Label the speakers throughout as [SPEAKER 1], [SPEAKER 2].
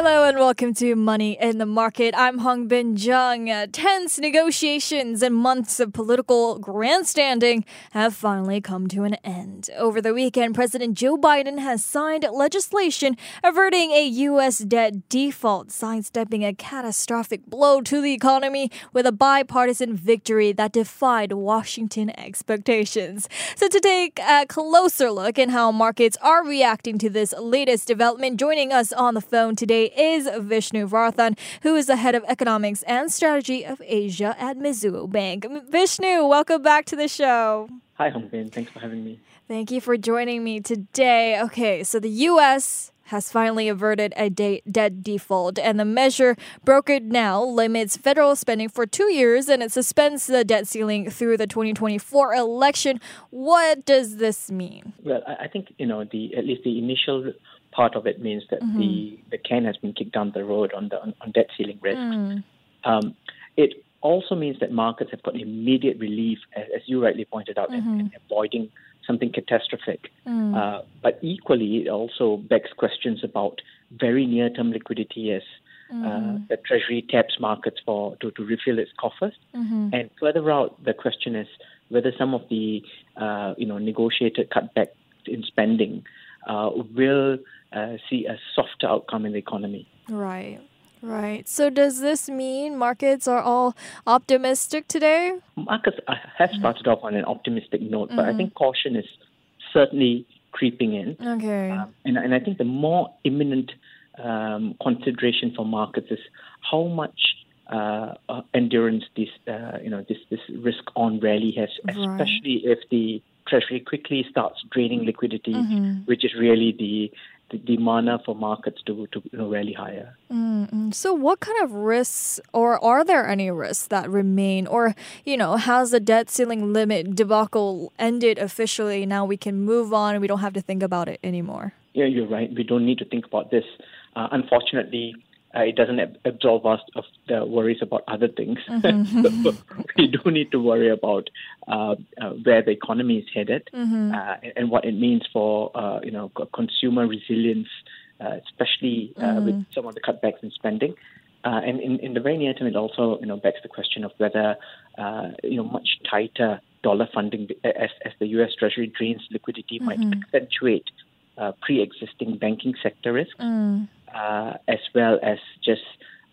[SPEAKER 1] Hello and welcome to Money in the Market. I'm Hongbin Jeong. Uh, tense negotiations and months of political grandstanding have finally come to an end. Over the weekend, President Joe Biden has signed legislation averting a U.S. debt default, sidestepping a catastrophic blow to the economy with a bipartisan victory that defied Washington expectations. So, to take a closer look at how markets are reacting to this latest development, joining us on the phone today is Vishnu Varathan, who is the head of economics and strategy of Asia at Mizuho Bank. Vishnu, welcome back to the show.
[SPEAKER 2] Hi, Hongbin. Thanks for having me.
[SPEAKER 1] Thank you for joining me today. Okay, so the U.S. has finally averted a de- debt default, and the measure brokered now limits federal spending for two years and it suspends the debt ceiling through the 2024 election. What does this mean?
[SPEAKER 2] Well, I think you know the at least the initial part of it means that mm-hmm. the, the can has been kicked down the road on the on, on debt ceiling risk. Mm. Um, it also means that markets have got immediate relief, as, you rightly pointed out, mm-hmm. in, in, avoiding something catastrophic. Mm. Uh, but equally, it also begs questions about very near-term liquidity as mm-hmm. uh, the Treasury taps markets for to, to refill its coffers. Mm-hmm. And further out, the question is whether some of the uh, you know negotiated cutback in spending uh, will uh, see a softer outcome in the economy.
[SPEAKER 1] Right. Right. So does this mean markets are all optimistic today?
[SPEAKER 2] Markets have started off on an optimistic note, but mm-hmm. I think caution is certainly creeping in.
[SPEAKER 1] Okay. Um,
[SPEAKER 2] and, and I think the more imminent um, consideration for markets is how much uh, uh, endurance this uh, you know this this risk on rally has, especially right. if the Treasury quickly starts draining liquidity, mm-hmm. which is really the the, the mana for markets to, to you know, rally higher.
[SPEAKER 1] Mm-hmm. So, what kind of risks, or are there any risks that remain, or you know, has the debt ceiling limit debacle ended officially? Now we can move on, and we don't have to think about it anymore.
[SPEAKER 2] Yeah, you're right. We don't need to think about this. Uh, unfortunately, uh, it doesn't ab- absolve us of the worries about other things. Mm-hmm. we do need to worry about uh, uh, where the economy is headed mm-hmm. Uh, and what it means for uh, you know consumer resilience, uh, especially mm-hmm. with some of the cutbacks in spending. and in, in the very near term, it also you know begs the question of whether you know much tighter dollar funding as, as the U.S. Treasury drains liquidity might mm-hmm. accentuate pre-existing banking sector risk. Mm uh, as well as just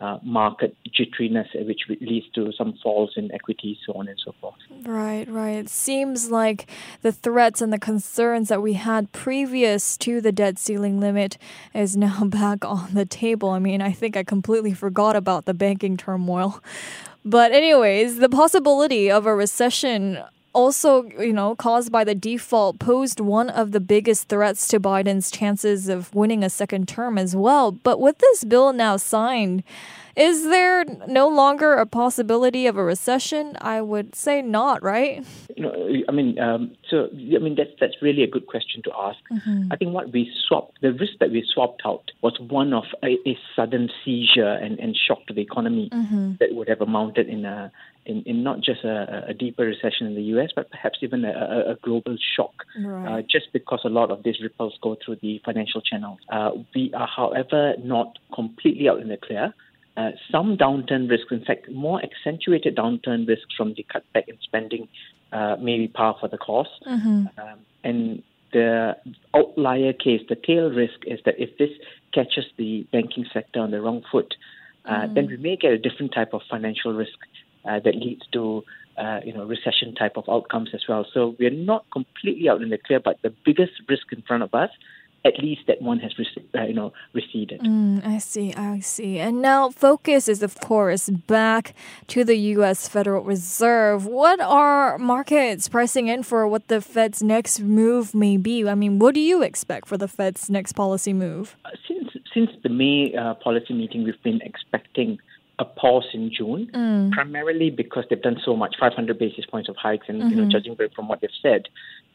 [SPEAKER 2] uh, market jitteriness, which leads to some falls in equities, so on and so forth.
[SPEAKER 1] Right, right. Seems like the threats and the concerns that we had previous to the debt ceiling limit is now back on the table. I mean, I think I completely forgot about the banking turmoil. But, anyways, the possibility of a recession also, you know, caused by the default, posed one of the biggest threats to Biden's chances of winning a second term as well. But with this bill now signed, is there no longer a possibility of a recession? I would say not, right?
[SPEAKER 2] You know, I mean, um, so I mean that's that's really a good question to ask. Mm-hmm. I think what we swapped, the risk that we swapped out, was one of a, a sudden seizure and, and shock to the economy mm-hmm. that would have amounted in a in, in not just a, a, deeper recession in the US, but perhaps even a, a global shock, right. uh, just because a lot of these ripples go through the financial channels. Uh, we are, however, not completely out in the clear. Uh, some downturn risks, in fact, more accentuated downturn risks from the cutback in spending, uh, may be par for the course. Mm-hmm. Um, and the outlier case, the tail risk, is that if this catches the banking sector on the wrong foot, uh, mm. then we may get a different type of financial risk uh, that leads to uh, you know recession type of outcomes as well. So we're not completely out in the clear, but the biggest risk in front of us at least that one has uh, you know receded.
[SPEAKER 1] Mm, I see, I see. And now focus is of course back to the U.S. Federal Reserve. What are markets pricing in for what the Fed's next move may be? I mean, what do you expect for the Fed's next policy move?
[SPEAKER 2] Uh, since since the May uh, policy meeting, we've been expecting a pause in June, mm. primarily because they've done so much, 500 basis points of hikes, and mm-hmm. you know, mm-hmm. judging from what they've said,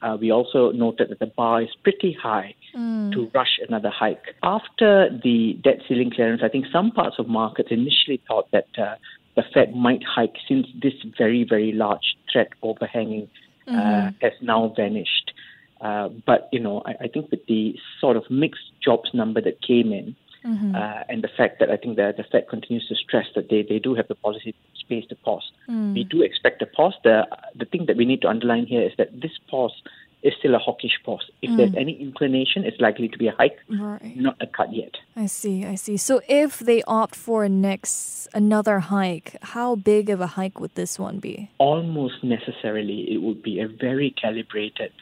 [SPEAKER 2] uh, we also noted that the bar is pretty high mm. to rush another hike. After the debt ceiling clearance, I think some parts of markets initially thought that uh, the Fed might hike since this very, very large threat overhanging uh, mm-hmm. has now vanished. Uh, but, you know, I, I, think with the sort of mixed jobs number that came in, mm-hmm. uh, and the fact that I think that the Fed continues to stress that they, they do have the policy space to pause, mm. we do expect a pause. The, the thing that we need to underline here is that this pause is still a hawkish pause. If mm. there's any inclination, it's likely to be a hike, right. not a cut yet.
[SPEAKER 1] I see, I see. So if they opt for a next another hike, how big of a hike would this one be?
[SPEAKER 2] Almost necessarily, it would be a very calibrated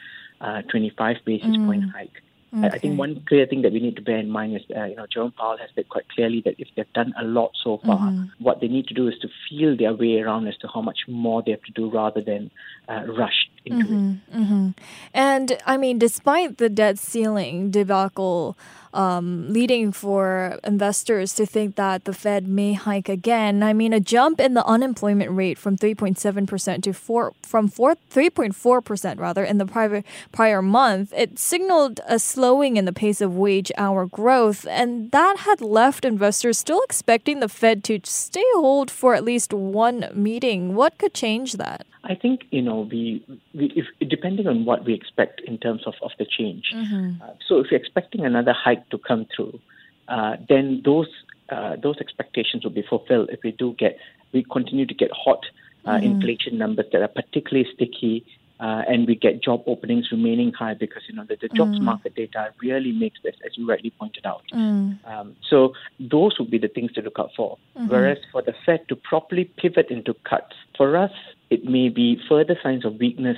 [SPEAKER 2] uh, 25 basis mm. point hike. Okay. I think one clear thing that we need to bear in mind is, uh, you know, Jerome Powell has said quite clearly that if they've done a lot so far, mm-hmm. what they need to do is to feel their way around as to how much more they have to do rather than uh, rush into
[SPEAKER 1] mm-hmm. it. Mm-hmm. And I mean, despite the debt ceiling debacle um, leading for investors to think that the Fed may hike again. I mean, a jump in the unemployment rate from 3.7% to 4 from 4 3.4% rather in the private prior month, it signaled a slowing in the pace of wage hour growth, and that had left investors still expecting the Fed to stay hold for at least one meeting. What could change that?
[SPEAKER 2] I think you know we, we if, depending on what we expect in terms of, of the change. Mm-hmm. Uh, so if you're expecting another hike to come through, uh, then those uh, those expectations will be fulfilled. If we do get we continue to get hot uh, mm-hmm. inflation numbers that are particularly sticky. Uh, and we get job openings remaining high because you know the, the jobs mm. market data really makes this, as you rightly pointed out. Mm. Um, so those would be the things to look out for. Mm-hmm. Whereas for the Fed to properly pivot into cuts, for us it may be further signs of weakness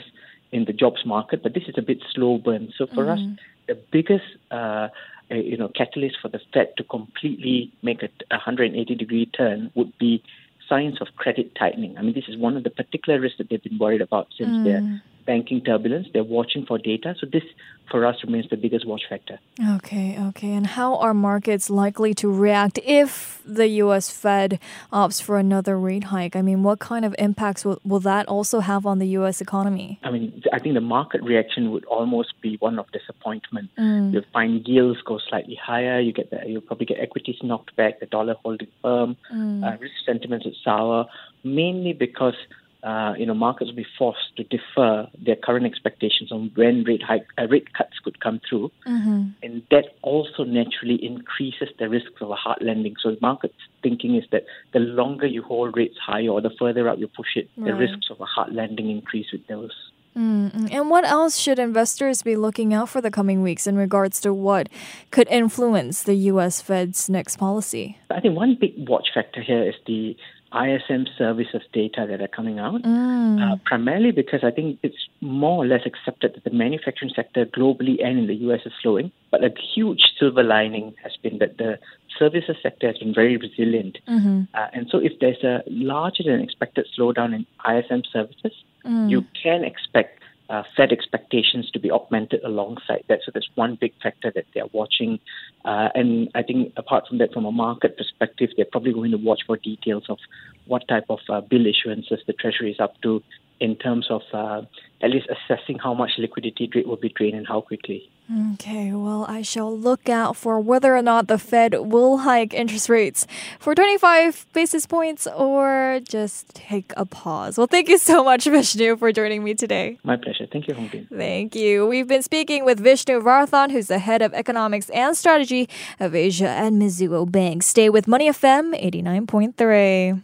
[SPEAKER 2] in the jobs market, but this is a bit slow burn. So for mm-hmm. us, the biggest uh, uh, you know catalyst for the Fed to completely make a 180 degree turn would be signs of credit tightening. I mean, this is one of the particular risks that they've been worried about since mm. their banking turbulence. They're watching for data. So this, for us, remains the biggest watch factor.
[SPEAKER 1] Okay, okay. And how are markets likely to react if the U.S. Fed opts for another rate hike? I mean, what kind of impacts will, will that also have on the U.S. economy?
[SPEAKER 2] I mean, I think the market reaction would almost be one of disappointment. Mm. You'll find yields go slightly higher. You get the, you'll probably get equities knocked back, the dollar holding firm, mm. uh, risk sentiments is sour, mainly because uh, you know, markets will be forced to defer their current expectations on when rate hike, uh, rate cuts could come through, mm-hmm. and that also naturally increases the risks of a hard landing. So the market's thinking is that the longer you hold rates high or the further out you push it, right. the risks of a hard landing increase with those.
[SPEAKER 1] Mm-hmm. And what else should investors be looking out for the coming weeks in regards to what could influence the U.S. Fed's next policy?
[SPEAKER 2] I think one big watch factor here is the ISM services data that are coming out, mm. uh, primarily because I think it's more or less accepted that the manufacturing sector globally and in the US is slowing. But a huge silver lining has been that the services sector has been very resilient. Mm-hmm. Uh, and so if there's a larger than expected slowdown in ISM services, mm. you can expect uh, Fed expectations to be augmented alongside that. So that's one big factor that they're watching. Uh, and I think apart from that, from a market perspective, they're probably going to watch for details of what type of uh, bill issuances the Treasury is up to in terms of uh, at least assessing how much liquidity will be drained and how quickly.
[SPEAKER 1] Okay, well, I shall look out for whether or not the Fed will hike interest rates for 25 basis points or just take a pause. Well, thank you so much, Vishnu, for joining me today.
[SPEAKER 2] My pleasure. Thank you, Hongbin.
[SPEAKER 1] Thank you. We've been speaking with Vishnu Varathan, who's the head of economics and strategy of Asia at Mizuho Bank. Stay with Money FM 89.3.